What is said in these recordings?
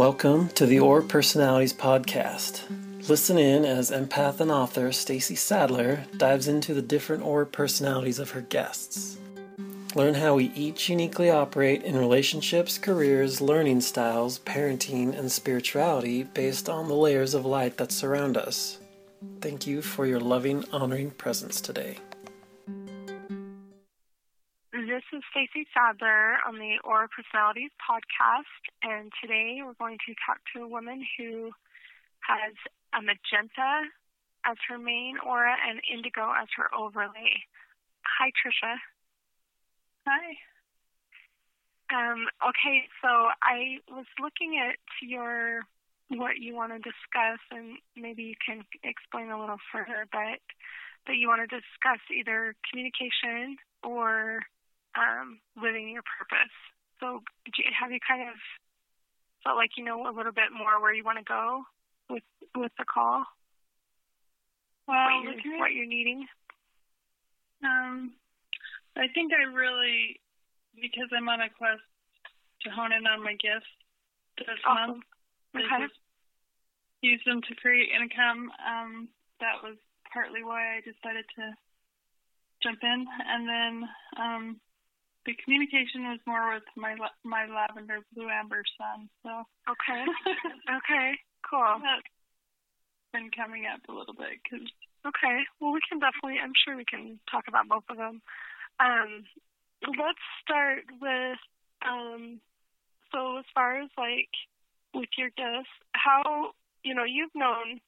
Welcome to the Aura Personalities podcast. Listen in as empath and author Staci Sadler dives into the different aura personalities of her guests. Learn how we each uniquely operate in relationships, careers, learning styles, parenting, and spirituality based on the layers of light that surround us. Thank you for your loving, honoring presence today. Sadler on the Aura Personalities podcast, and today we're going to talk to a woman who has a magenta as her main aura and indigo as her overlay. Hi, Trisha. Hi. Um, okay, so I was looking at your what you want to discuss, and maybe you can explain a little further. But that you want to discuss either communication or um, living your purpose. So, you, have you kind of felt like you know a little bit more where you want to go with with the call? Well, what you're, what you're needing. Um, I think I really, because I'm on a quest to hone in on my gifts this awesome. month, okay. just use them to create income. Um, that was partly why I decided to jump in, and then um, the communication was more with my my lavender blue amber sun. So okay, okay, cool. That's been coming up a little bit because. Okay, well, we can definitely. I'm sure we can talk about both of them. Um, let's start with um, so as far as like with your gifts, how you know you've known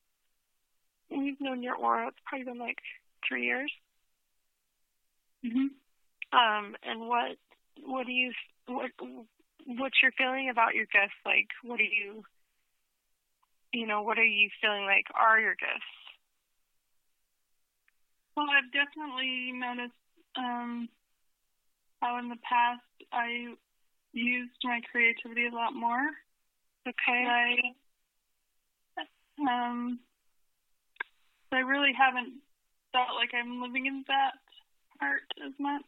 you've known your aura. It's probably been like three years. Mhm. Um, and what what do you what what's your feeling about your gifts? Like, what are you you know what are you feeling like are your gifts? Well, I've definitely noticed um, how in the past I used my creativity a lot more. Okay. I um, I really haven't felt like I'm living in that part as much.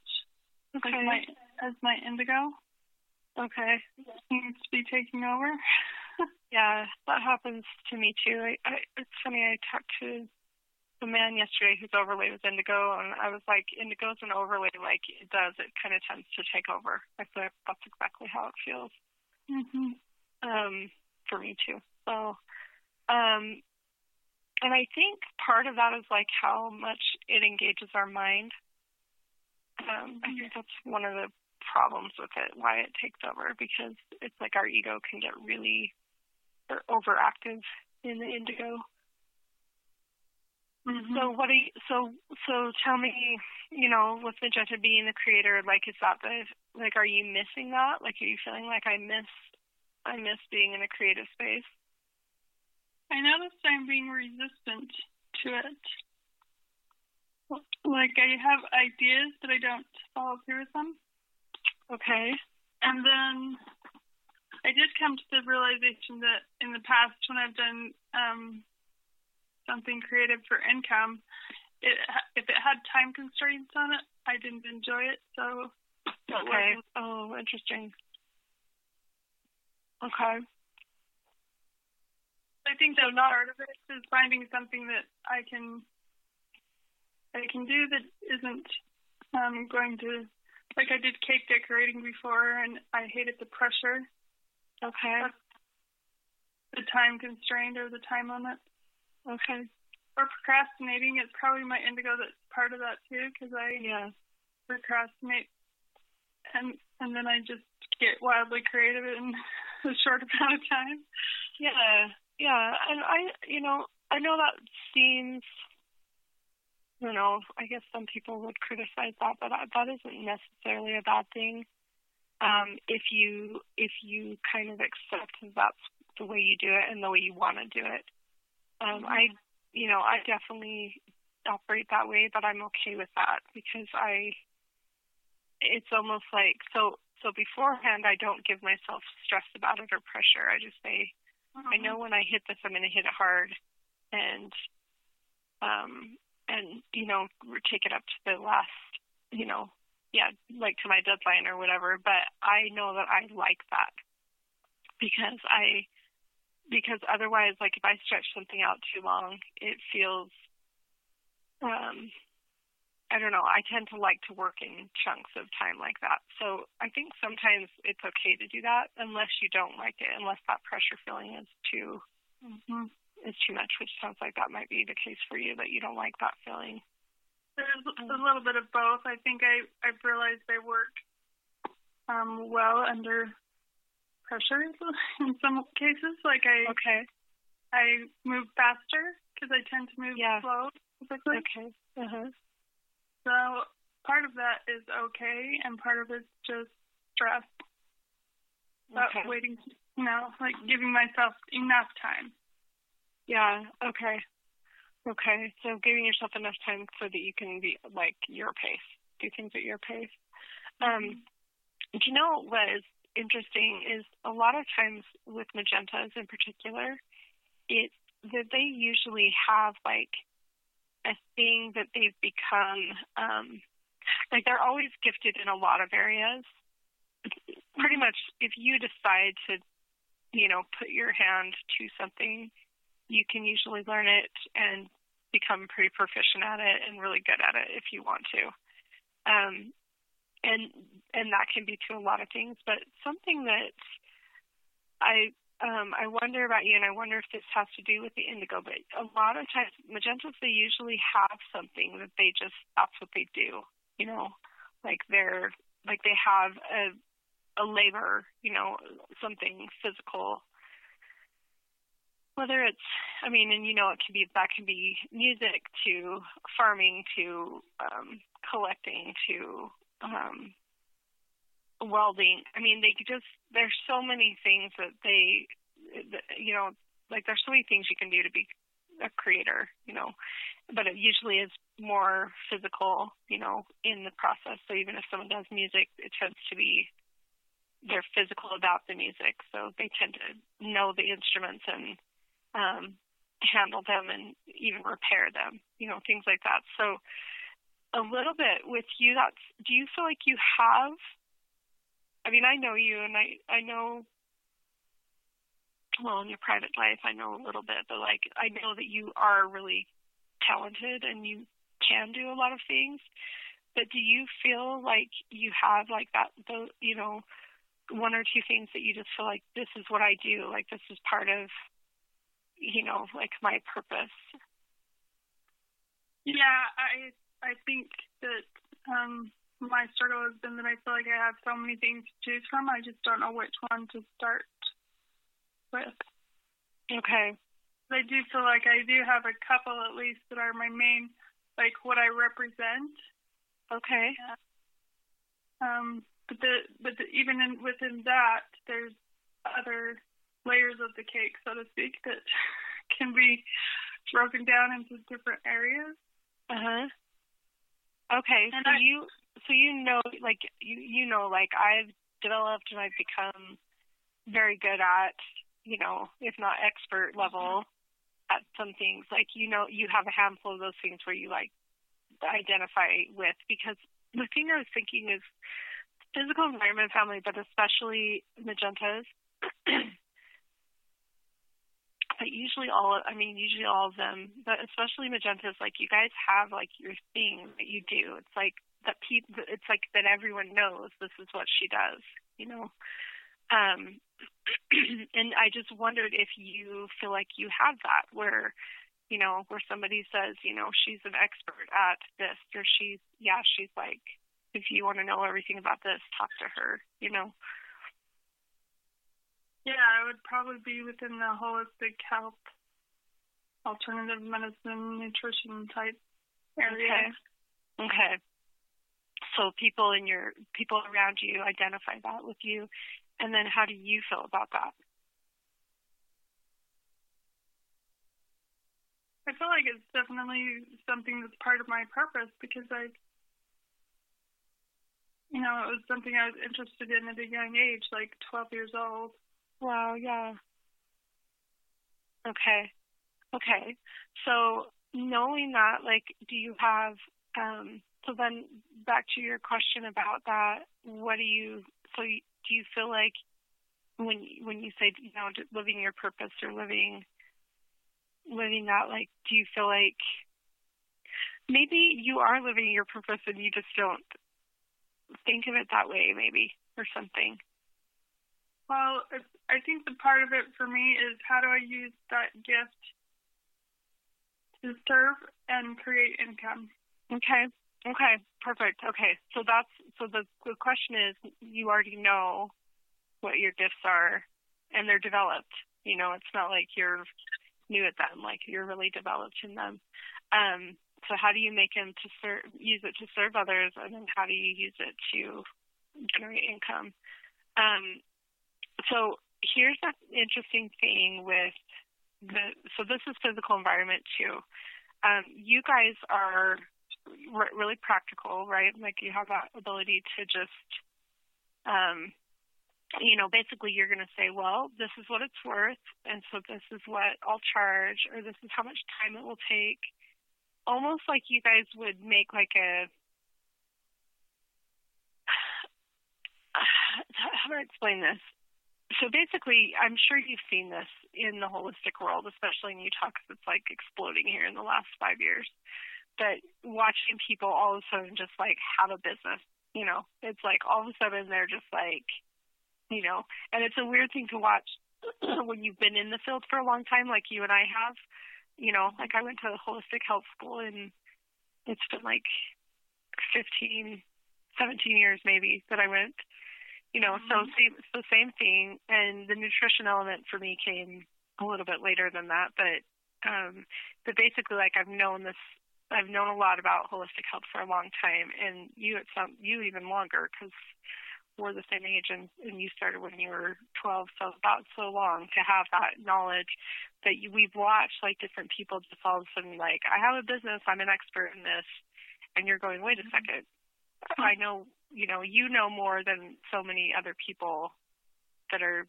Okay. Like my, as my indigo. Okay. Seems to be taking over. yeah, that happens to me too. I, I, it's funny. I talked to a man yesterday whose overlay was indigo, and I was like, indigo's an overlay. Like it does, it kind of tends to take over. I feel like that's exactly how it feels. hmm Um, for me too. So, um, and I think part of that is like how much it engages our mind. Um, I think that's one of the problems with it, why it takes over, because it's like our ego can get really overactive in the indigo. Mm-hmm. So what do you, so so tell me, you know, with Magenta being the creator, like is that the like are you missing that? Like are you feeling like I miss I miss being in a creative space? I noticed I'm being resistant to it. Like I have ideas, but I don't follow through with them. Okay. And then I did come to the realization that in the past, when I've done um, something creative for income, it if it had time constraints on it, I didn't enjoy it. So okay. Oh, interesting. Okay. I think that's part of it is finding something that I can I can do that isn't um, going to like I did cake decorating before and I hated the pressure. Okay. The time constraint or the time limit. Okay. Or procrastinating is probably my indigo that's part of that too because I yeah. procrastinate and and then I just get wildly creative in a short amount of time. Yeah, yeah, and I, you know, I know that seems, you know, I guess some people would criticize that, but that isn't necessarily a bad thing. Um, if you if you kind of accept that that's the way you do it and the way you want to do it. Um, I, you know, I definitely operate that way, but I'm okay with that because I. It's almost like so. So beforehand, I don't give myself stress about it or pressure. I just say, Mm-hmm. I know when I hit this, I'm going to hit it hard, and um, and you know, take it up to the last, you know, yeah, like to my deadline or whatever. But I know that I like that because I because otherwise, like if I stretch something out too long, it feels, um, I don't know. I tend to like to work in chunks of time like that. So I think sometimes it's okay to do that unless you don't like it, unless that pressure feeling is too mm-hmm. Is too much, which sounds like that might be the case for you that you don't like that feeling. There's a little bit of both. I think I I've realized I work um, well under pressure in some cases. Like I okay, I move faster because I tend to move yeah. slow typically. Okay. Uh-huh. So part of that is okay, and part of it's just stress. About okay. waiting, you know, like giving myself enough time. Yeah. Okay. Okay, so giving yourself enough time so that you can be like your pace, do things at your pace. Um, do you know what is interesting is a lot of times with magentas in particular, it that they usually have like a thing that they've become um, like they're always gifted in a lot of areas. Pretty much, if you decide to, you know, put your hand to something you can usually learn it and become pretty proficient at it and really good at it if you want to. Um, and and that can be to a lot of things, but something that I um, I wonder about you, and I wonder if this has to do with the indigo. But a lot of times, magentas they usually have something that they just that's what they do. You know, like they're like they have a a labor, you know, something physical whether it's i mean and you know it can be that can be music to farming to um collecting to um welding. I mean they just there's so many things that they you know like there's so many things you can do to be a creator you know. But it usually is more physical you know in the process. So even if someone does music it tends to be they're physical about the music. So they tend to know the instruments and um, handle them and even repair them, you know, things like that. So a little bit with you, that's, do you feel like you have, I mean, I know you and I, I know, well, in your private life, I know a little bit, but like, I know that you are really talented and you can do a lot of things. But do you feel like you have like that, the, you know, one or two things that you just feel like this is what I do, like this is part of you know, like my purpose. Yeah, I I think that um my struggle has been that I feel like I have so many things to choose from. I just don't know which one to start with. Okay. I do feel like I do have a couple at least that are my main, like what I represent. Okay. Yeah. Um, but the but the, even in, within that, there's other layers of the cake, so to speak, that can be broken down into different areas. Uh huh. Okay, and so I, you so you know like you you know like I've developed and I've become very good at you know if not expert level at some things like you know you have a handful of those things where you like identify with because the thing I was thinking is physical environment family but especially magentas but usually all I mean usually all of them, but especially magentas, like you guys have like your thing that you do. It's like that people it's like that everyone knows this is what she does, you know. Um and I just wondered if you feel like you have that where you know, where somebody says, you know, she's an expert at this or she's yeah, she's like if you want to know everything about this, talk to her, you know. Yeah, I would probably be within the holistic health, alternative medicine, nutrition type area. Okay. Okay. So people in your people around you identify that with you, and then how do you feel about that? I feel like it's definitely something that's part of my purpose because I, you know, it was something I was interested in at a young age, like 12 years old. Wow, yeah. Okay. Okay. So knowing that, like, do you have, um, so then back to your question about that, what do you, so do you feel like when when you say you know living your purpose or living living that like do you feel like maybe you are living your purpose and you just don't think of it that way maybe or something well i think the part of it for me is how do i use that gift to serve and create income okay okay perfect okay so that's so the the question is you already know what your gifts are and they're developed. You know, it's not like you're new at them, like you're really developed in them. Um, so how do you make them to serve, use it to serve others, and then how do you use it to generate income? Um, so here's an interesting thing with the. So this is physical environment too. Um, you guys are really practical, right? Like you have that ability to just um, you know, basically you're going to say, well, this is what it's worth, and so this is what I'll charge, or this is how much time it will take. Almost like you guys would make like a how do I explain this? So basically, I'm sure you've seen this in the holistic world, especially in Utah, because it's like exploding here in the last five years. But watching people all of a sudden just like have a business, you know, it's like all of a sudden they're just like you know, and it's a weird thing to watch when you've been in the field for a long time, like you and I have. You know, like I went to holistic health school, and it's been like 15, 17 years maybe that I went. You know, mm-hmm. so same, so same thing. And the nutrition element for me came a little bit later than that, but um, but basically, like I've known this I've known a lot about holistic health for a long time, and you at some you even longer because we're the same age and, and you started when you were 12, so about so long to have that knowledge that you, we've watched like different people just all of a sudden like, I have a business, I'm an expert in this, and you're going, wait a second, I know, you know, you know more than so many other people that are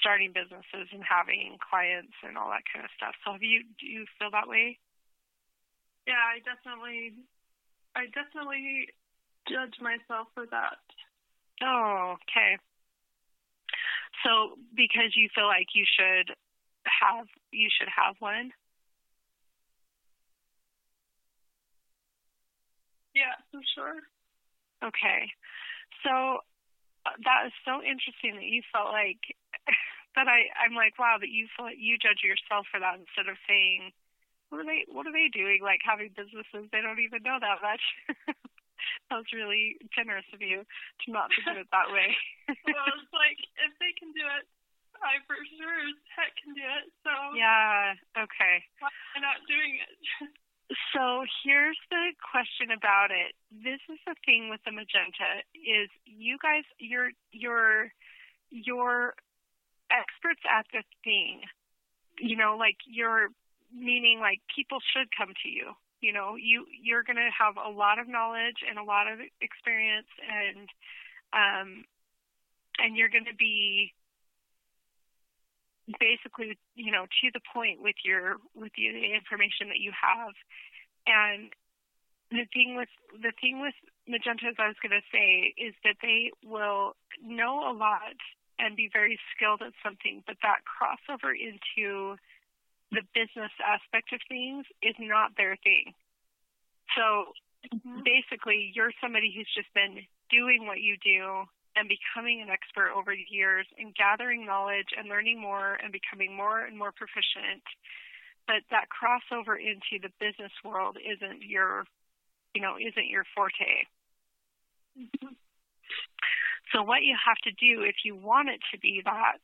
starting businesses and having clients and all that kind of stuff. So have you, do you feel that way? Yeah, I definitely, I definitely judge myself for that. Oh, okay. So because you feel like you should have you should have one? Yeah, for sure. Okay. So uh, that is so interesting that you felt like that I I'm like wow that you feel you judge yourself for that instead of saying what are they what are they doing like having businesses they don't even know that much that was really generous of you to not to do it that way. well, it's like if they can do it, I for sure as heck can do it. So yeah, okay. Why am I not doing it? So here's the question about it. This is the thing with the magenta is you guys you're you're you're experts at the thing. You know, like you're meaning like people should come to you you know you you're going to have a lot of knowledge and a lot of experience and um and you're going to be basically you know to the point with your with the information that you have and the thing with the thing with magenta as i was going to say is that they will know a lot and be very skilled at something but that crossover into the business aspect of things is not their thing. So mm-hmm. basically, you're somebody who's just been doing what you do and becoming an expert over the years and gathering knowledge and learning more and becoming more and more proficient. But that crossover into the business world isn't your, you know, isn't your forte. Mm-hmm. So what you have to do if you want it to be that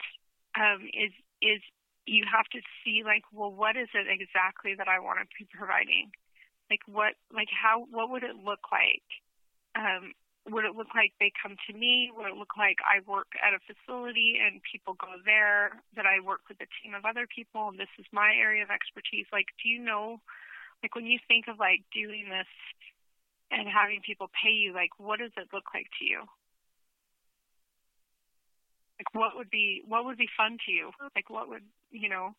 um, is is you have to see like, well, what is it exactly that I want to be providing? Like what, like how, what would it look like? Um, would it look like they come to me? Would it look like I work at a facility and people go there? That I work with a team of other people and this is my area of expertise? Like, do you know, like when you think of like doing this and having people pay you, like what does it look like to you? Like what would be what would be fun to you? Like what would you know?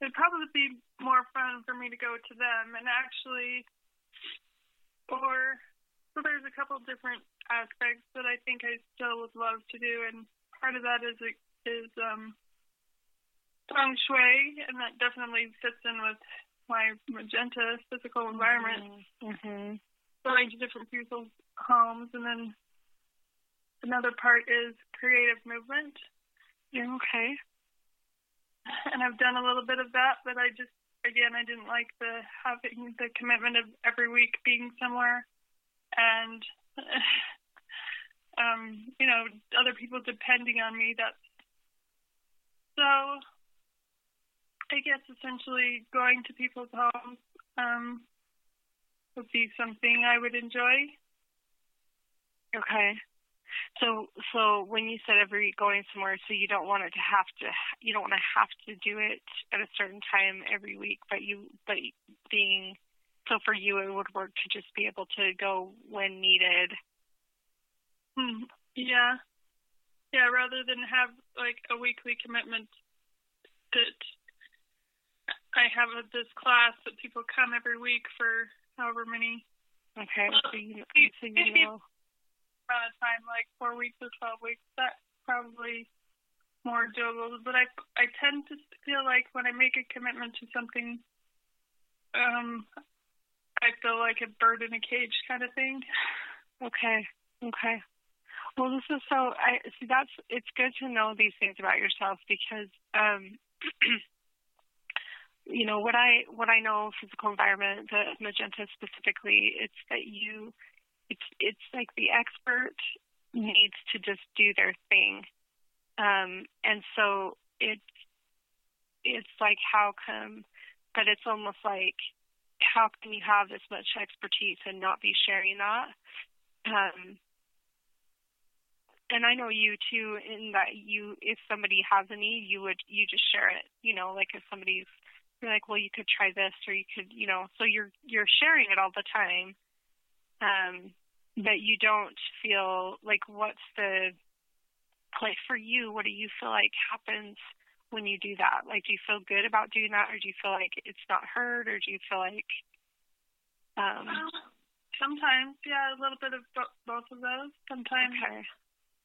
It'd probably be more fun for me to go to them and actually, or so there's a couple different aspects that I think I still would love to do, and part of that is is um, feng shui, and that definitely fits in with my magenta physical environment. Mm-hmm. Going to different people's homes, and then another part is creative movement. Yeah, okay. And I've done a little bit of that, but I just again I didn't like the having the commitment of every week being somewhere, and um, you know other people depending on me. That's so. I guess essentially going to people's homes um, would be something I would enjoy. Okay. So, so when you said every going somewhere, so you don't want it to have to, you don't want to have to do it at a certain time every week, but you, but being, so for you it would work to just be able to go when needed. Hmm. Yeah. Yeah, rather than have like a weekly commitment that I have this class that people come every week for however many. Okay. So you, so you know amount of time, like four weeks or twelve weeks, that's probably more doable. But I I tend to feel like when I make a commitment to something, um, I feel like a bird in a cage kind of thing. Okay. Okay. Well, this is so. I see. That's. It's good to know these things about yourself because, um, you know, what I what I know physical environment, the magenta specifically, it's that you it's it's like the expert needs to just do their thing um and so it's it's like how come but it's almost like how can you have this much expertise and not be sharing that. Um and I know you too in that you if somebody has a need you would you just share it you know like if somebody's you're like well you could try this or you could you know so you're you're sharing it all the time. Um that you don't feel like what's the like for you what do you feel like happens when you do that? Like do you feel good about doing that or do you feel like it's not heard or do you feel like um sometimes yeah a little bit of bo- both of those. Sometimes okay.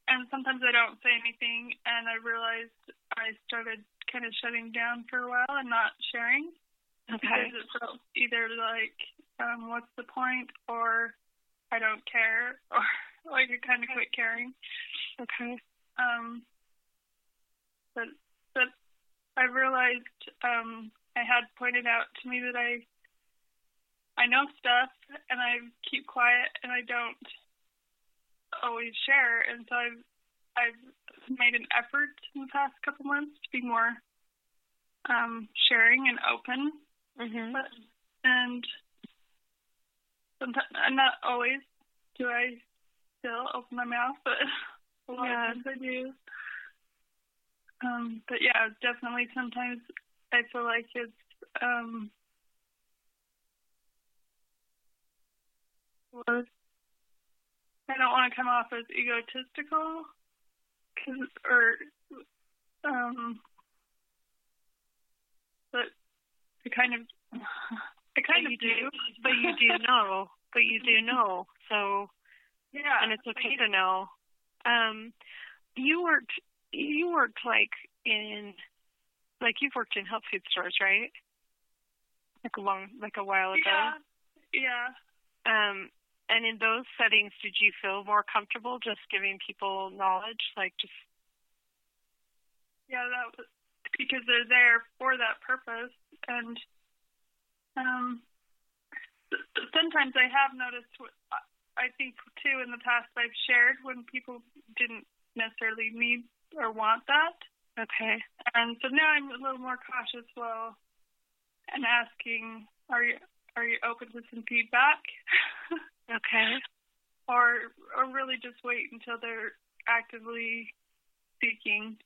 and sometimes i don't say anything and i realized i started kind of shutting down for a while and not sharing. Okay. because it felt either like um what's the point or I don't care or like I kind of quit caring. okay. Um, but I realized um, I had pointed out to me that I I know stuff and I keep quiet and I don't always share, and so I've I've made an effort in the past couple months to be more um, sharing and open. mhm But and sometimes not always do I still open my mouth, but a lot Yeah. of times I do. Um, but yeah, definitely sometimes I feel like it's um was I don't want to come off as egotistical, cause, or um, but I kind of I kind but of you do but you do know but you do know so yeah, and it's okay to know. Um you worked you worked like in like you've worked in health food stores right like a long like a while ago Yeah, yeah. Um, and in those settings, did you feel more comfortable just giving people knowledge, like just Yeah, that was because they're there for that purpose. And um, sometimes I have noticed, what I think too in the past I've shared when people didn't necessarily need or want that. okay? And so now I'm a little more cautious. Well, and asking, are you are you open to some feedback? Okay. or or really just wait until they're actively seeking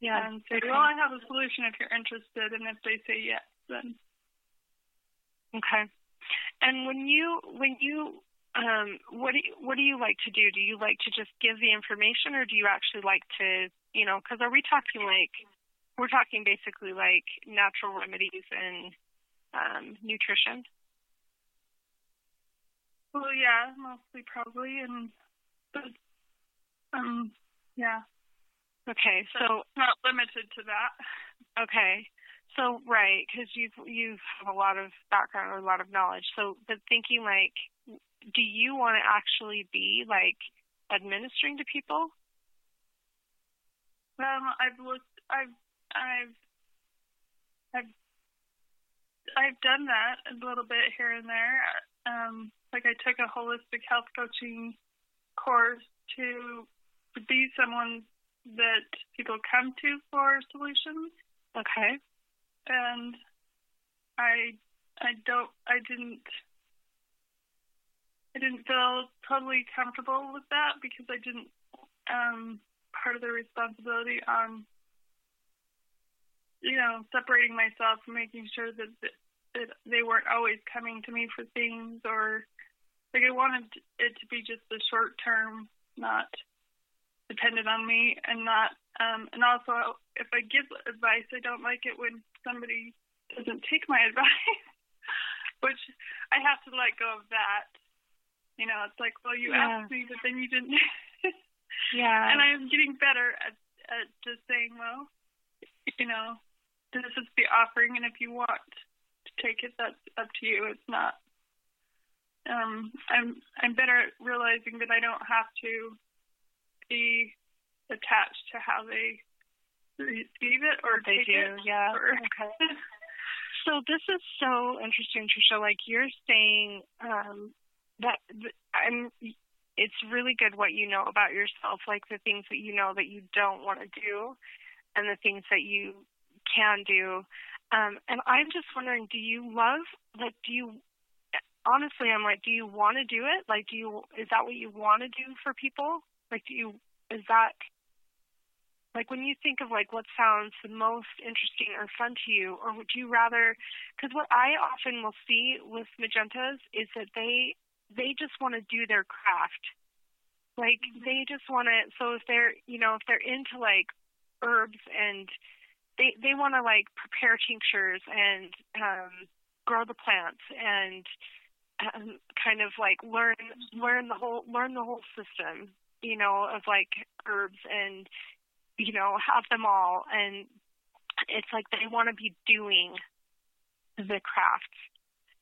Yeah. and say, okay. well, I have a solution if you're interested, and if they say yes, then Okay. And when you when you um what do you, what do you like to do? Do you like to just give the information, or do you actually like to you know? Because are we talking like we're talking basically like natural remedies and um nutrition? well, yeah, mostly probably, and but um, yeah, Okay, so, so not limited to that. Okay, so right, because you've you've have a lot of background or a lot of knowledge. So, but thinking like, do you want to actually be like administering to people? Um, I've looked. I've I've I've I've done that a little bit here and there. Um, like I took a holistic health coaching course to to be someone that people come to for solutions. Okay. And I I don't I didn't I didn't feel totally comfortable with that because I didn't um part of the responsibility on you know separating myself and making sure that, that that they weren't always coming to me for things or like I wanted it to be just the short term, not dependent on me and not um and also if I give advice I don't like it when somebody doesn't take my advice which I have to let go of that. You know, it's like, well you yeah. asked me but then you didn't Yeah. And I'm getting better at at just saying, Well, you know, this is the offering and if you want to take it that's up to you. It's not um I'm I'm better at realizing that I don't have to be attached to how they receive it or they take do. it. Yeah. Or, okay. so this is so interesting, Trisha. Like you're saying um, that I'm. It's really good what you know about yourself, like the things that you know that you don't want to do, and the things that you can do. Um, and I'm just wondering, do you love like do you honestly I'm like, do you want to do it? Like do you is that what you want to do for people? Like, do you is that like when you think of like what sounds the most interesting or fun to you, or would you rather? Because what I often will see with magentas is that they they just want to do their craft. Like mm-hmm. they just want to. So if they're you know if they're into like herbs and they they want to like prepare tinctures and um, grow the plants and um, kind of like learn learn the whole learn the whole system you know, of like herbs and, you know, have them all. And it's like they want to be doing the craft,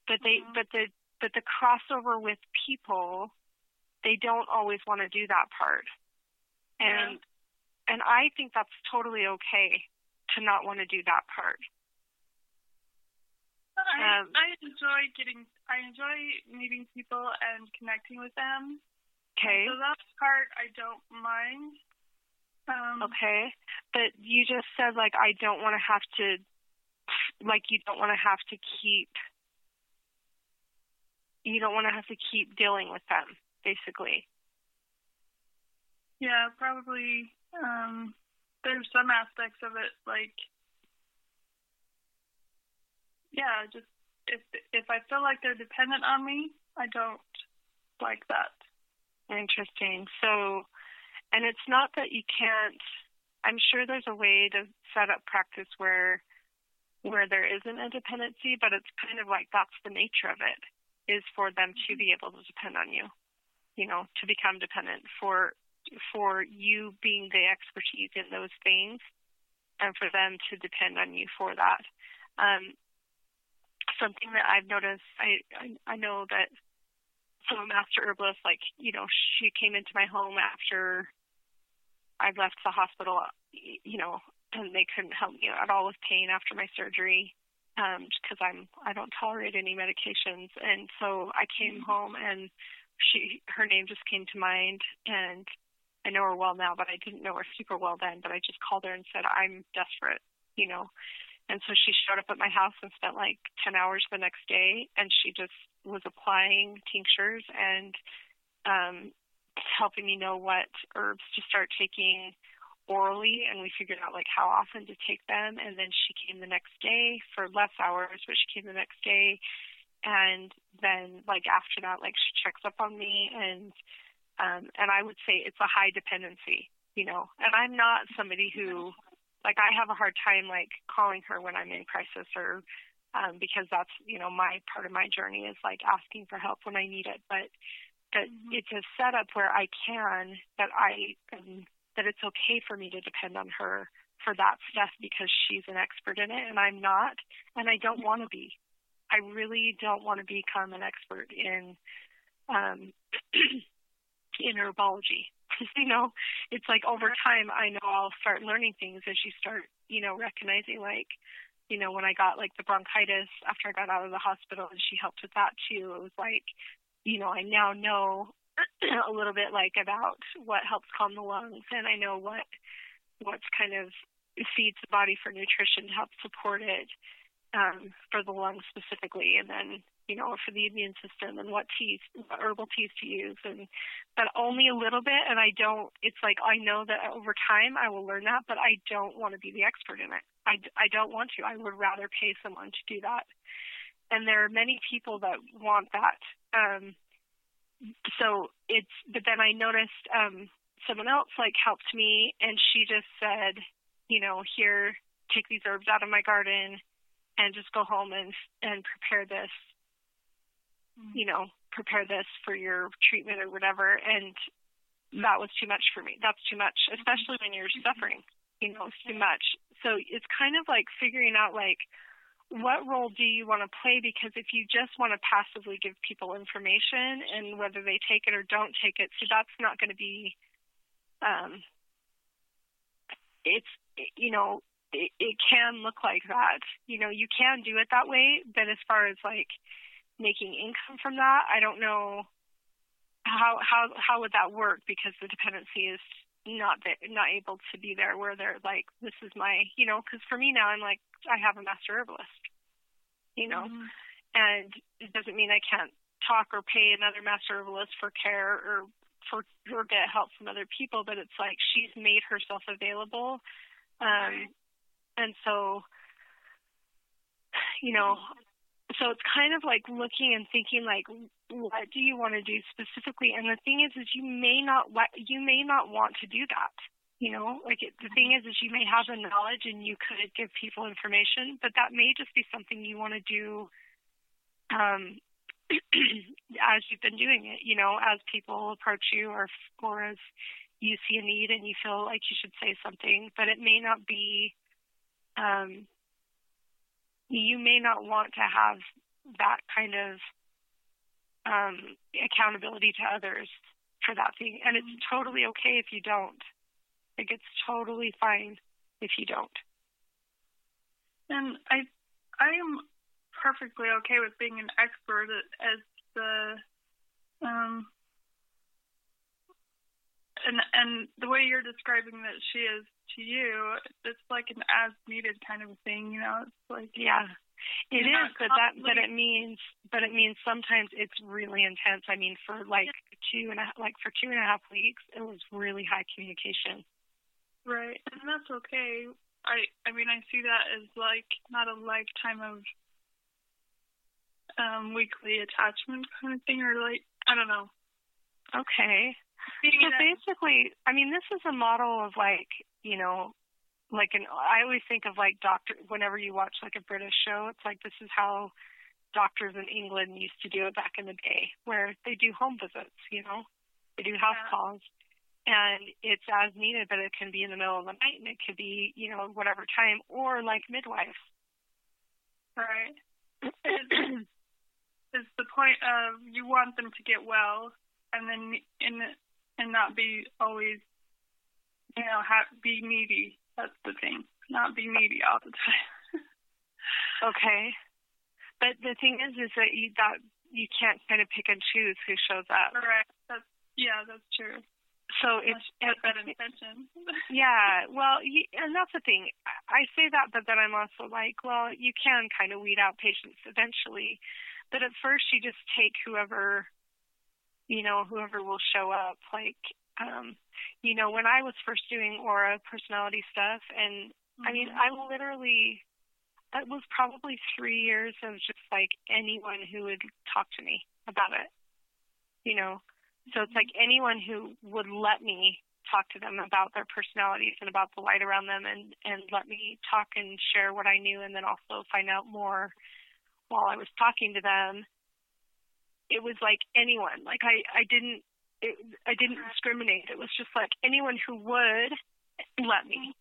but they, mm-hmm. but the, but the crossover with people, they don't always want to do that part. And, yeah. and I think that's totally okay to not want to do that part. I, um, I enjoy getting, I enjoy meeting people and connecting with them. Okay. So that part I don't mind. Um, okay, but you just said like I don't want to have to, like you don't want to have to keep, you don't want to have to keep dealing with them, basically. Yeah, probably. Um, there's some aspects of it like, yeah, just if if I feel like they're dependent on me, I don't like that. Interesting. So, and it's not that you can't. I'm sure there's a way to set up practice where where there isn't a dependency, but it's kind of like that's the nature of it is for them to be able to depend on you, you know, to become dependent for for you being the expertise in those things and for them to depend on you for that. Um, something that I've noticed, I, I, I know that so a master herbalist, like, you know, she came into my home after I left the hospital, you know, and they couldn't help me at all with pain after my surgery um because I'm I don't tolerate any medications. And so I came mm-hmm. home and she her name just came to mind. And I know her well now but I didn't know her super well then but I just called her and said I'm desperate you know? And so she showed up at my house and spent like 10 hours the next day, and she just was applying tinctures and um, helping me know what herbs to start taking orally. And we figured out like how often to take them. And then she came the next day for less hours, but she came the next day. And then like after that, like she checks up on me and um, and I would say it's a high dependency, you know. And I'm not somebody who like I have a hard time like calling her when I'm in crisis or um because that's you know my part of my journey is like asking for help when I need it but but mm-hmm. it's a setup where I can that I am that it's okay for me to depend on her for that stuff because she's an expert in it and I'm not and I don't want to be. I really don't want to become an expert in um in herbology. you know, it's like over time I know I'll start learning things as you start, you know, recognizing like you know, when I got like the bronchitis after I got out of the hospital and she helped with that too, it was like, you know, I now know a little bit like about what helps calm the lungs and I know what what's kind of feeds the body for nutrition to help support it um, for the lungs specifically, and then you know for the immune system and what teas, what herbal teas to use, and but only a little bit. And I don't. It's like I know that over time I will learn that, but I don't want to be the expert in it. I I don't want to. I would rather pay someone to do that. And there are many people that want that. Um, so it's. But then I noticed um, someone else like helped me, and she just said you know, here, take these herbs out of my garden and just go home and and prepare this you know prepare this for your treatment or whatever. And that was too much for me. That's too much especially when you're suffering you know it's too much. So it's kind of like figuring out like what role do you want to play because if you just want to passively give people information and whether they take it or don't take it so that's not going to be um it's you know, it, it can look like that. You know, you can do it that way, but as far as like making income from that, I don't know how how how would that work because the dependency is not that not able to be there where they're like this is my you know because for me now I'm like I have a master herbalist you know mm-hmm. and it doesn't mean I can't talk or pay another master herbalist for care or for or get help from other people but it's like she's made herself available um, and so, you know, so it's kind of like looking and thinking like, what do you want to do specifically? And the thing is, is you may not you may not want to do that. You know, like it, the thing is, is you may have the knowledge and you could give people information, but that may just be something you want to do um, as you've been doing it. You know, as people approach you or or as you see a need and you feel like you should say something, but it may not be, um, you may not want to have that kind of um, accountability to others for that thing. And it's totally okay if you don't. Like it's totally fine if you don't. And I, I am perfectly okay with being an expert as the um, and and the way you're describing that she is to you, it's like an as needed kind of thing, you know. It's like yeah, it is, but that but it means but it means sometimes it's really intense. I mean, for like two and a like for two and a half weeks, it was really high communication. Right, and that's okay. I I mean, I see that as like not a lifetime of um weekly attachment kind of thing, or like I don't know. Okay. So basically, I mean, this is a model of like, you know, like an. I always think of like doctor. Whenever you watch like a British show, it's like this is how doctors in England used to do it back in the day, where they do home visits. You know, they do house yeah. calls, and it's as needed, but it can be in the middle of the night, and it could be, you know, whatever time, or like midwives. Right. is the point of you want them to get well, and then in and not be always, you know, have, be needy. That's the thing. Not be needy all the time. okay. But the thing is, is that you that you can't kind of pick and choose who shows up. Correct. That's yeah, that's true. So it's that intention. yeah, well, you, and that's the thing. I say that, but then I'm also like, well, you can kind of weed out patients eventually, but at first you just take whoever you know, whoever will show up. Like, um, you know, when I was first doing aura personality stuff, and mm-hmm. I mean, mm-hmm. I literally, it was probably three years of just like anyone who would talk to me about it, you know. So it's like anyone who would let me talk to them about their personalities and about the light around them and and let me talk and share what I knew and then also find out more while I was talking to them it was like anyone. Like I, I didn't, it, I didn't discriminate. It was just like anyone who would let me.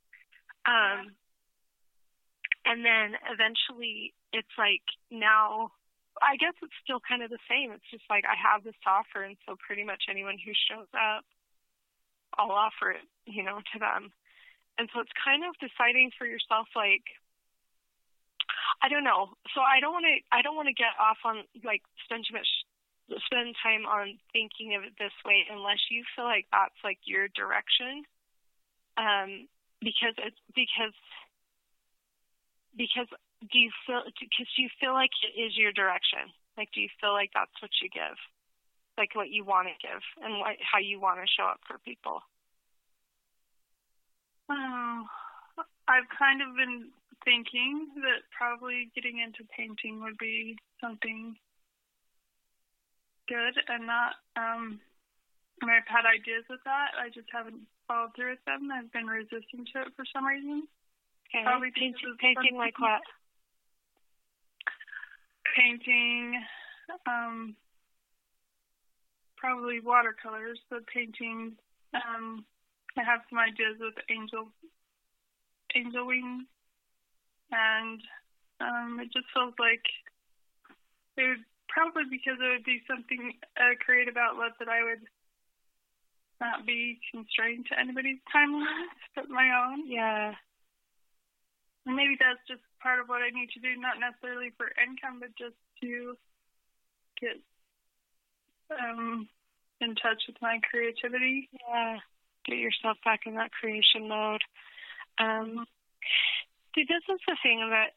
Um, and then eventually it's like now I guess it's still kind of the same. It's just like I have this offer, and so pretty much anyone who shows up, I'll offer it, you know, to them. And so it's kind of deciding for yourself, like, I don't know. So I don't want to. I don't want to get off on like spend too much spend time on thinking of it this way unless you feel like that's like your direction um because it's because because do you feel because you feel like it is your direction like do you feel like that's what you give like what you want to give and what how you want to show up for people um, I've kind of been thinking that probably getting into painting would be something good and not um I mean, I've had ideas with that. I just haven't followed through with them. I've been resisting to it for some reason. Okay. Probably painting, painting like what? Painting, um, probably watercolors, but painting. Um, I have some ideas with angel, angel wings, and um, it just feels like it would probably because it would be something a creative outlet that I would not be constrained to anybody's timelines but my own. Yeah. Maybe that's just part of what I need to do, not necessarily for income, but just to get um in touch with my creativity. Yeah. Get yourself back in that creation mode. Um see this is the thing that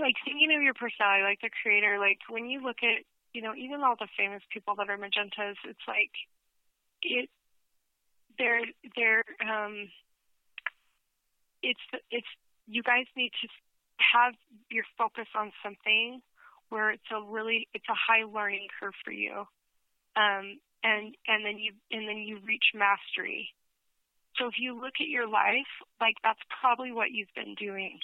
like thinking of your personality, like the creator, like when you look at, you know, even all the famous people that are magentas, it's like it they're they're um it's it's you guys need to have your focus on something where it's a really it's a high learning curve for you um and and then you and then you reach mastery so if you look at your life like that's probably what you've been doing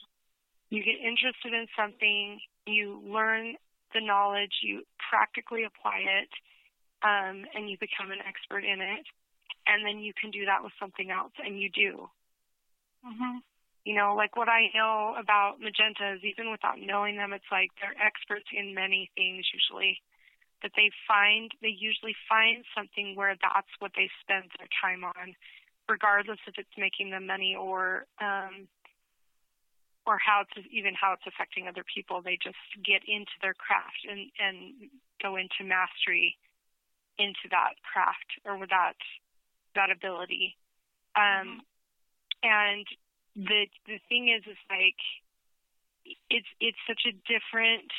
you get interested in something, you learn the knowledge, you practically apply it, um, and you become an expert in it. And then you can do that with something else, and you do. Mm-hmm. You know, like what I know about magentas, even without knowing them, it's like they're experts in many things usually. That they find, they usually find something where that's what they spend their time on, regardless if it's making them money or um, or how it's even how it's affecting other people. They just get into their craft and and go into mastery into that craft or with that that ability. Um, and the the thing is, is like it's it's such a different.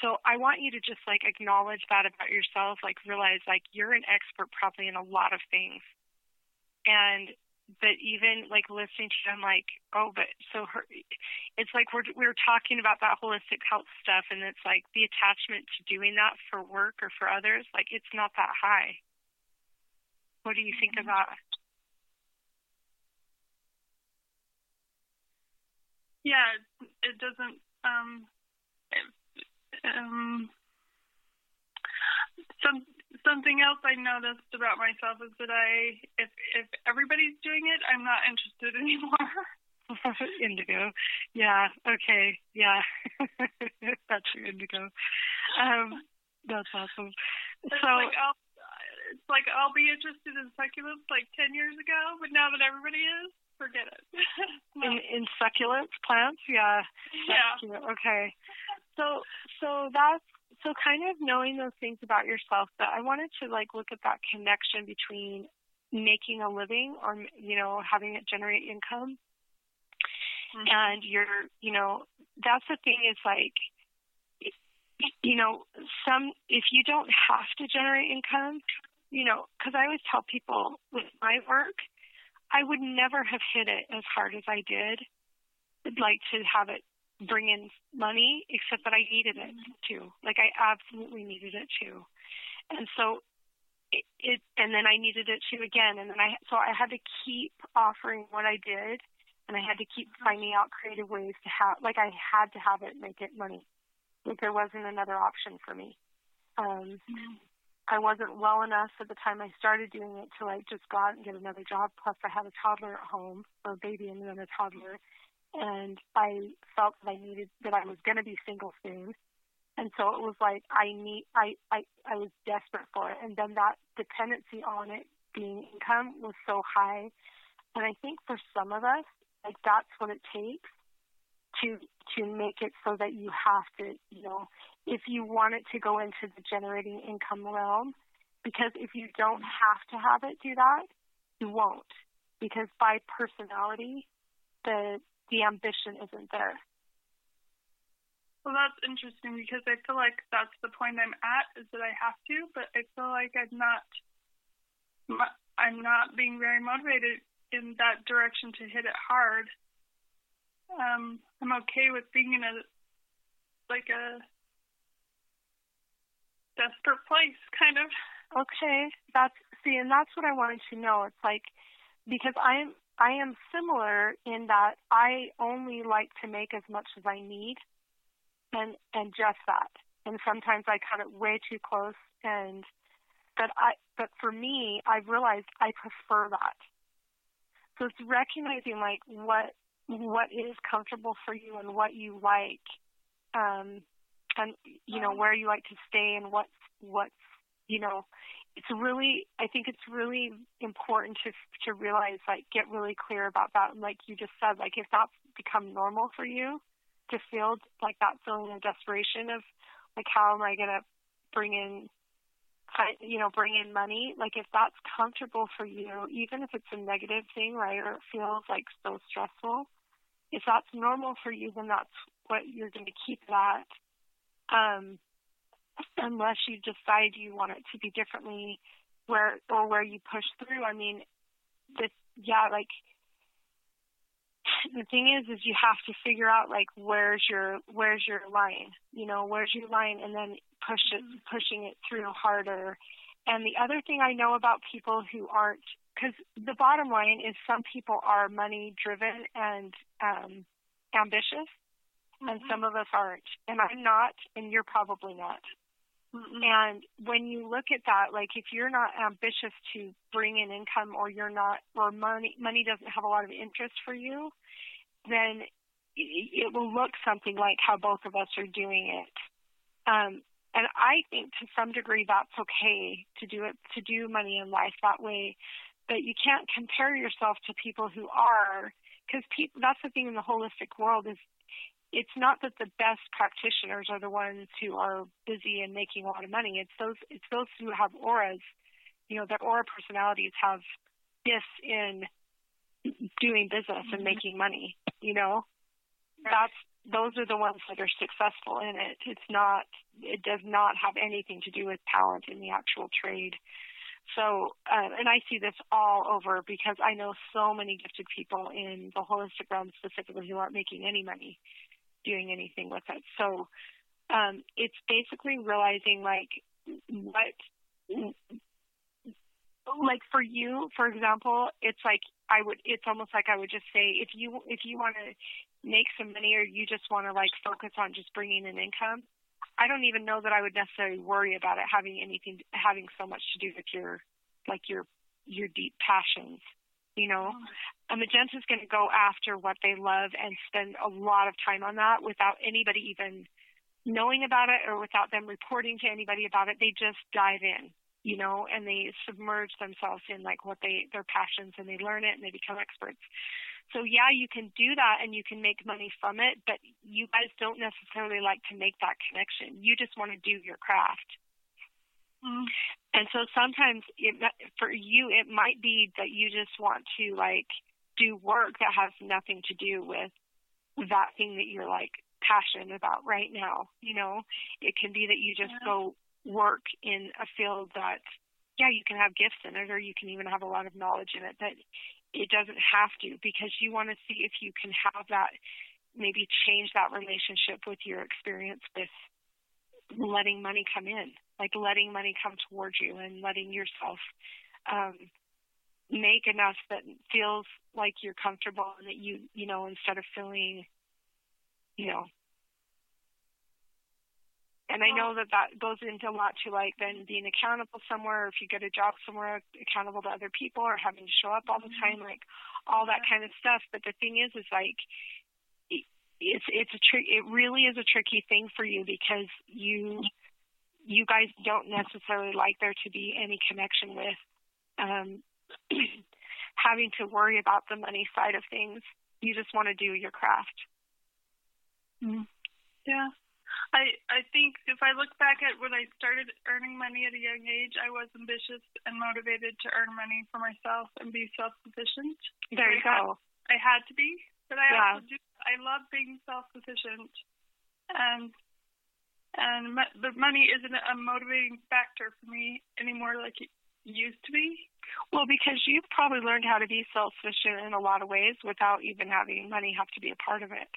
So I want you to just like acknowledge that about yourself, like realize like you're an expert probably in a lot of things, and but even like listening to them like oh but so her it's like we're we're talking about that holistic health stuff and it's like the attachment to doing that for work or for others like it's not that high what do you think mm-hmm. of yeah it doesn't um it, um some something else I noticed about myself is that I, if if everybody's doing it, I'm not interested anymore. indigo, yeah, okay, yeah, that's your indigo. Um, that's awesome. It's so. Like I'll, it's like I'll be interested in succulents like ten years ago, but now that everybody is, forget it. in in succulents plants, yeah. Yeah. Okay. So so that's so kind of knowing those things about yourself but i wanted to like look at that connection between making a living or you know having it generate income mm-hmm. and you're you know that's the thing is like you know some if you don't have to generate income you know because i always tell people with my work i would never have hit it as hard as i did I'd like to have it bring in money, except that I needed it too. Like I absolutely needed it too. And so it, it and then I needed it too again. And then I, so I had to keep offering what I did and I had to keep finding out creative ways to have, like I had to have it make it money. Like there wasn't another option for me. Um, I wasn't well enough at the time I started doing it to like just go out and get another job. Plus, I had a toddler at home, or a baby and then a toddler, and I felt that I needed that I was going to be single soon, and so it was like I need I I I was desperate for it, and then that dependency on it being income was so high, and I think for some of us, like that's what it takes to to make it so that you have to, you know, if you want it to go into the generating income realm, because if you don't have to have it do that, you won't. Because by personality, the the ambition isn't there. Well, that's interesting because I feel like that's the point I'm at is that I have to, but I feel like I'm not. I'm not being very motivated in that direction to hit it hard. Um, I'm okay with being in a like a desperate place, kind of. Okay, that's see, and that's what I wanted to know. It's like because I'm I am similar in that I only like to make as much as I need, and and just that. And sometimes I cut it way too close, and but I but for me, I've realized I prefer that. So it's recognizing like what what is comfortable for you and what you like, um, you know where you like to stay and what's what's you know. It's really, I think it's really important to to realize, like, get really clear about that. And like you just said, like if that's become normal for you, to feel like that feeling of desperation of, like, how am I gonna bring in you know, bring in money, like if that's comfortable for you, even if it's a negative thing, right, or it feels like so stressful, if that's normal for you, then that's what you're going to keep that. Um, unless you decide you want it to be differently, where or where you push through. I mean, this yeah, like the thing is, is you have to figure out like where's your where's your line, you know, where's your line, and then push it, pushing it through harder. And the other thing I know about people who aren't because the bottom line is some people are money driven and um, ambitious. And some of us aren't. And I'm not, and you're probably not. Mm-hmm. And when you look at that, like if you're not ambitious to bring in income, or you're not, or money money doesn't have a lot of interest for you, then it will look something like how both of us are doing it. Um, and I think to some degree that's okay to do it to do money in life that way but you can't compare yourself to people who are because people that's the thing in the holistic world is it's not that the best practitioners are the ones who are busy and making a lot of money. It's those it's those who have auras you know their aura personalities have gifts in doing business and mm-hmm. making money you know? That's those are the ones that are successful in it. It's not it does not have anything to do with talent in the actual trade. So, uh, and I see this all over because I know so many gifted people in the holistic realm specifically who aren't making any money doing anything with it. So, um, it's basically realizing like what, like for you, for example, it's like I would, it's almost like I would just say if you if you want to make some money or you just want to like focus on just bringing in income, I don't even know that I would necessarily worry about it having anything having so much to do with your like your your deep passions. You know, a magenta is going to go after what they love and spend a lot of time on that without anybody even knowing about it or without them reporting to anybody about it. They just dive in, you know, and they submerge themselves in like what they their passions and they learn it and they become experts. So yeah, you can do that and you can make money from it, but you guys don't necessarily like to make that connection. You just want to do your craft. Mm. And so sometimes it, for you, it might be that you just want to like do work that has nothing to do with that thing that you're like passionate about right now. You know, it can be that you just yeah. go work in a field that, yeah, you can have gifts in it or you can even have a lot of knowledge in it, but it doesn't have to because you want to see if you can have that maybe change that relationship with your experience with letting money come in like letting money come towards you and letting yourself um make enough that feels like you're comfortable and that you you know instead of feeling you know and I know that that goes into a lot to like then being accountable somewhere, or if you get a job somewhere, accountable to other people, or having to show up all the Mm-hmm. time, like all that kind of stuff. But the thing is, is like it's it's a trick. It really is a tricky thing for you because you you guys don't necessarily like there to be any connection with um, having to worry about the money side of things. You just want to do your craft. Yeah. I I think if I look back at when I started earning money at a young age, I was ambitious and motivated to earn money for myself and be self sufficient. There you go. I had to be, but I Yeah. also do. I love being self sufficient, and and the money isn't a motivating factor for me anymore like it used to be. Well, because you've probably learned how to be self sufficient in a lot of ways without even having money have to be a part of it.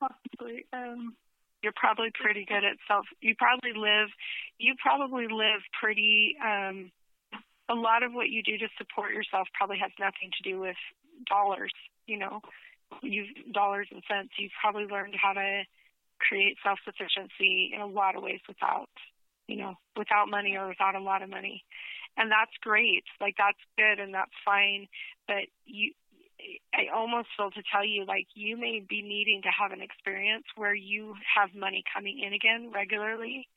Possibly. Um, You're probably pretty good at self. You probably live. You probably live pretty. um A lot of what you do to support yourself probably has nothing to do with dollars. You know, you dollars and cents. You've probably learned how to create self sufficiency in a lot of ways without, you know, without money or without a lot of money, and that's great. Like that's good and that's fine. But you, I almost feel to tell you, like you may be needing to have an experience where you have money coming in again regularly,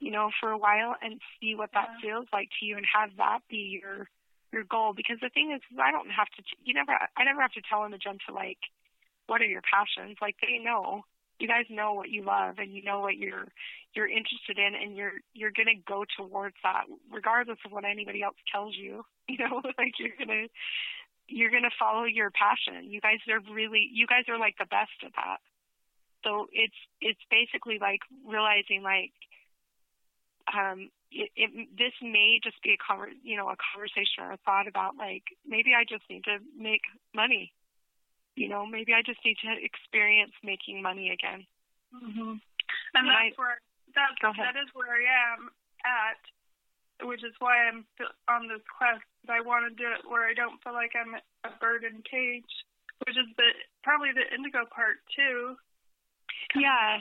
you know, for a while, and see what that Yeah. feels like to you, and have that be your your goal. Because the thing is, I don't have to. You never. I never have to tell them to jump to like, what are your passions? Like they know. You guys know what you love, and you know what you're you're interested in, and you're you're gonna go towards that, regardless of what anybody else tells you. You know, like you're gonna you're going to follow your passion. You guys are really, you guys are like the best at that. So it's, it's basically like realizing like, um, it, it, this may just be a conver- you know, a conversation or a thought about like, maybe I just need to make money. You know, maybe I just need to experience making money again. Mm-hmm. And Right. that's where that's that is where I am at, which is why I'm on this quest. I want to do it where I don't feel like I'm a bird in a cage, which is the probably the indigo part too. Yeah.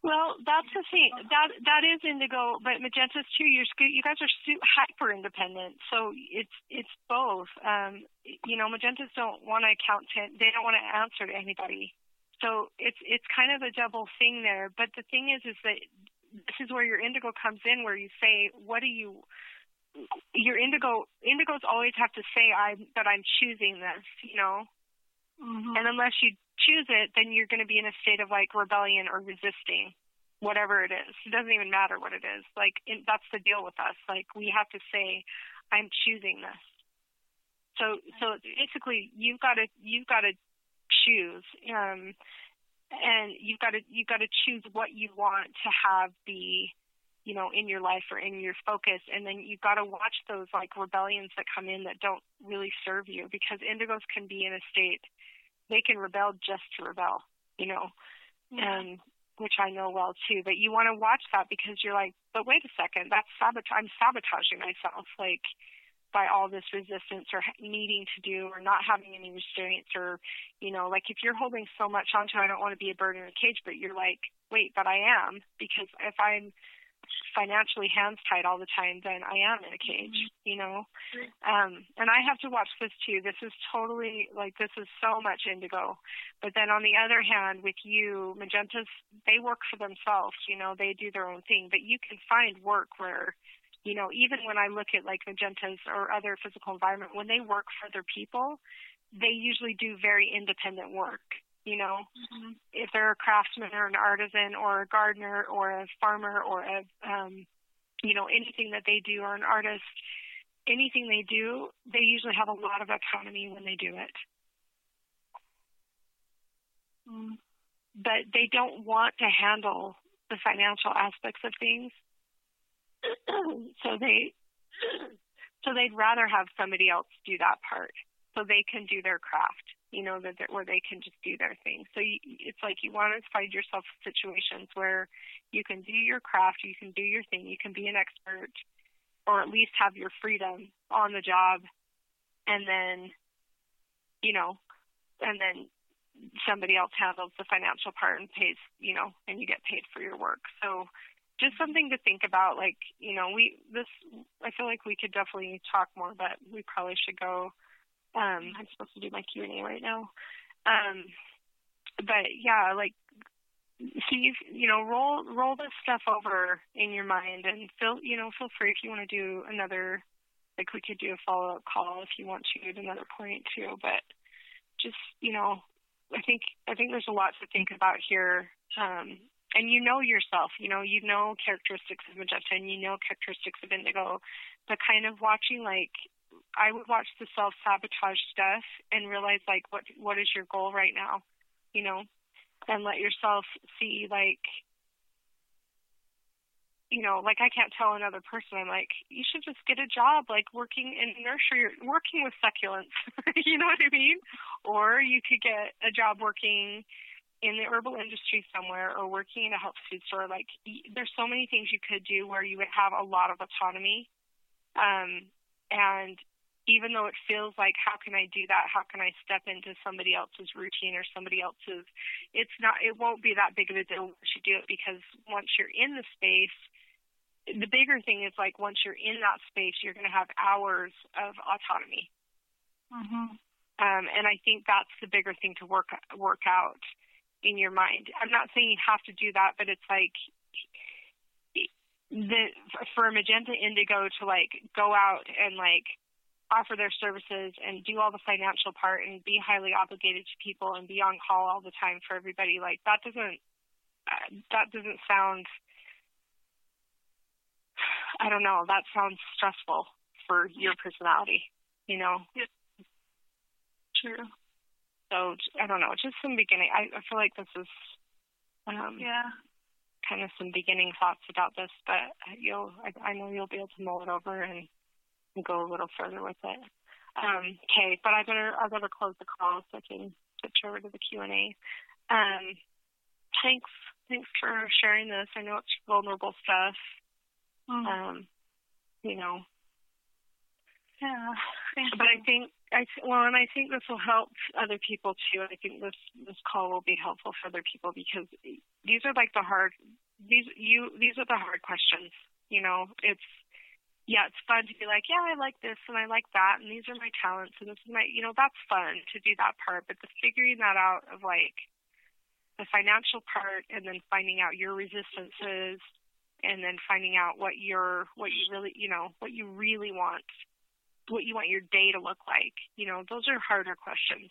Well, that's the thing. That that is indigo, but magentas too. You're you guys are hyper independent, so it's it's both. Um, you know, magentas don't want to account to. They don't want to answer to anybody. So it's it's kind of a double thing there. But the thing is, is that this is where your indigo comes in, where you say, what do you? Your indigo indigos always have to say, I that I'm choosing this. You know, Mm-hmm. and unless you choose it, then you're going to be in a state of like rebellion or resisting whatever it is. It doesn't even matter what it is. Like it, that's the deal with us. Like we have to say, I'm choosing this. So so basically you've got to you've got to choose, um, and you've got to you've got to choose what you want to have be you know in your life or in your focus and then you've got to watch those like rebellions that come in that don't really serve you because indigos can be in a state they can rebel just to rebel, you know, um, which I know well too. But you want to watch that because you're like, but wait a second, that's sabot- I'm sabotaging myself, like by all this resistance or needing to do or not having any restraints or, you know, like if you're holding so much onto, I don't want to be a bird in a cage, but you're like, wait, but I am because if I'm financially hands tied all the time, then I am in a cage, you know. Um, and I have to watch this too. This is totally like this is so much indigo. But then on the other hand, with you, magentas, they work for themselves. You know, they do their own thing. But you can find work where, you know, even when I look at like magentas or other physical environment, when they work for other people, they usually do very independent work. You know, Mm-hmm. if they're a craftsman or an artisan or a gardener or a farmer or a um you know anything that they do or an artist anything they do they usually have a lot of autonomy when they do it Mm-hmm. but they don't want to handle the financial aspects of things so they so they'd rather have somebody else do that part so they can do their craft you know that where they can just do their thing so you, it's like you want to find yourself situations where you can do your craft you can do your thing you can be an expert or at least have your freedom on the job and then you know and then somebody else handles the financial part and pays, you know, and you get paid for your work. So just something to think about. Like, you know, we this I feel like we could definitely talk more, but we probably should go. Um, I'm supposed to do my Q and A right now. Um, but yeah, like see, you know, roll roll this stuff over in your mind and feel, you know, feel free if you want to do another. Like we could do a follow up call if you want to at another point too. But just you know, I think I think there's a lot to think about here. Um, and you know yourself, you know, you know characteristics of magenta and you know characteristics of indigo, but kind of watching like I would watch the self sabotage stuff and realize like what what is your goal right now, you know, and let yourself see like you know, like I can't tell another person, I'm like, you should just get a job, like working in nursery, working with succulents. you know what I mean? Or you could get a job working in the herbal industry somewhere or working in a health food store. Like, there's so many things you could do where you would have a lot of autonomy. Um, and even though it feels like, how can I do that? How can I step into somebody else's routine or somebody else's? It's not, it won't be that big of a deal once you do it because once you're in the space, the bigger thing is like once you're in that space, you're going to have hours of autonomy. Mm-hmm. Um, and I think that's the bigger thing to work work out in your mind. I'm not saying you have to do that, but it's like the for magenta indigo to like go out and like offer their services and do all the financial part and be highly obligated to people and be on call all the time for everybody like that doesn't uh, that doesn't sound I don't know that sounds stressful for your personality you know yeah. true so I don't know, just some beginning. I, I feel like this is, um, yeah, kind of some beginning thoughts about this, but you'll, I, I know you'll be able to mull it over and, and go a little further with it. Um, okay, but I better, I better close the call so I can switch over to the Q and A. Um, thanks, thanks for sharing this. I know it's vulnerable stuff. Mm. Um, you know, yeah. But I think I well, and I think this will help other people too. I think this this call will be helpful for other people because these are like the hard these you these are the hard questions. You know, it's yeah, it's fun to be like, yeah, I like this and I like that, and these are my talents, and this is my, you know, that's fun to do that part. But the figuring that out of like the financial part, and then finding out your resistances, and then finding out what you're, what you really, you know, what you really want what you want your day to look like. You know, those are harder questions.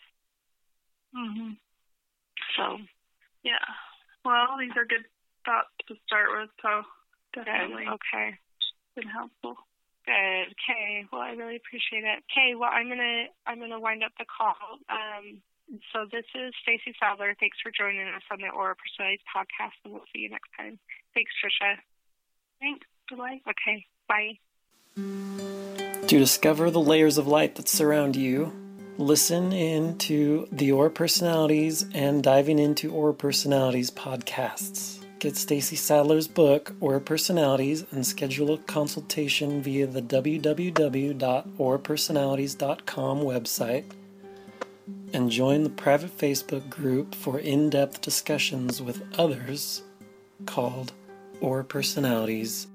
Mhm. So, yeah. Well, these are good thoughts to start with. So definitely. Okay. Been helpful. Good. Okay. Well, I really appreciate it. Okay. Well, I'm gonna I'm gonna wind up the call. Um, so this is Staci Sadler. Thanks for joining us on the Aura Personalities podcast, and we'll see you next time. Thanks, Trisha. Thanks. Bye. Okay. Bye. To discover the layers of light that surround you, listen in to the Aura Personalities and Diving into Aura Personalities podcasts. Get Staci Sadler's book, Aura Personalities, and schedule a consultation via the www.aurapersonalities.com website. And join the private Facebook group for in depth discussions with others called Aura Personalities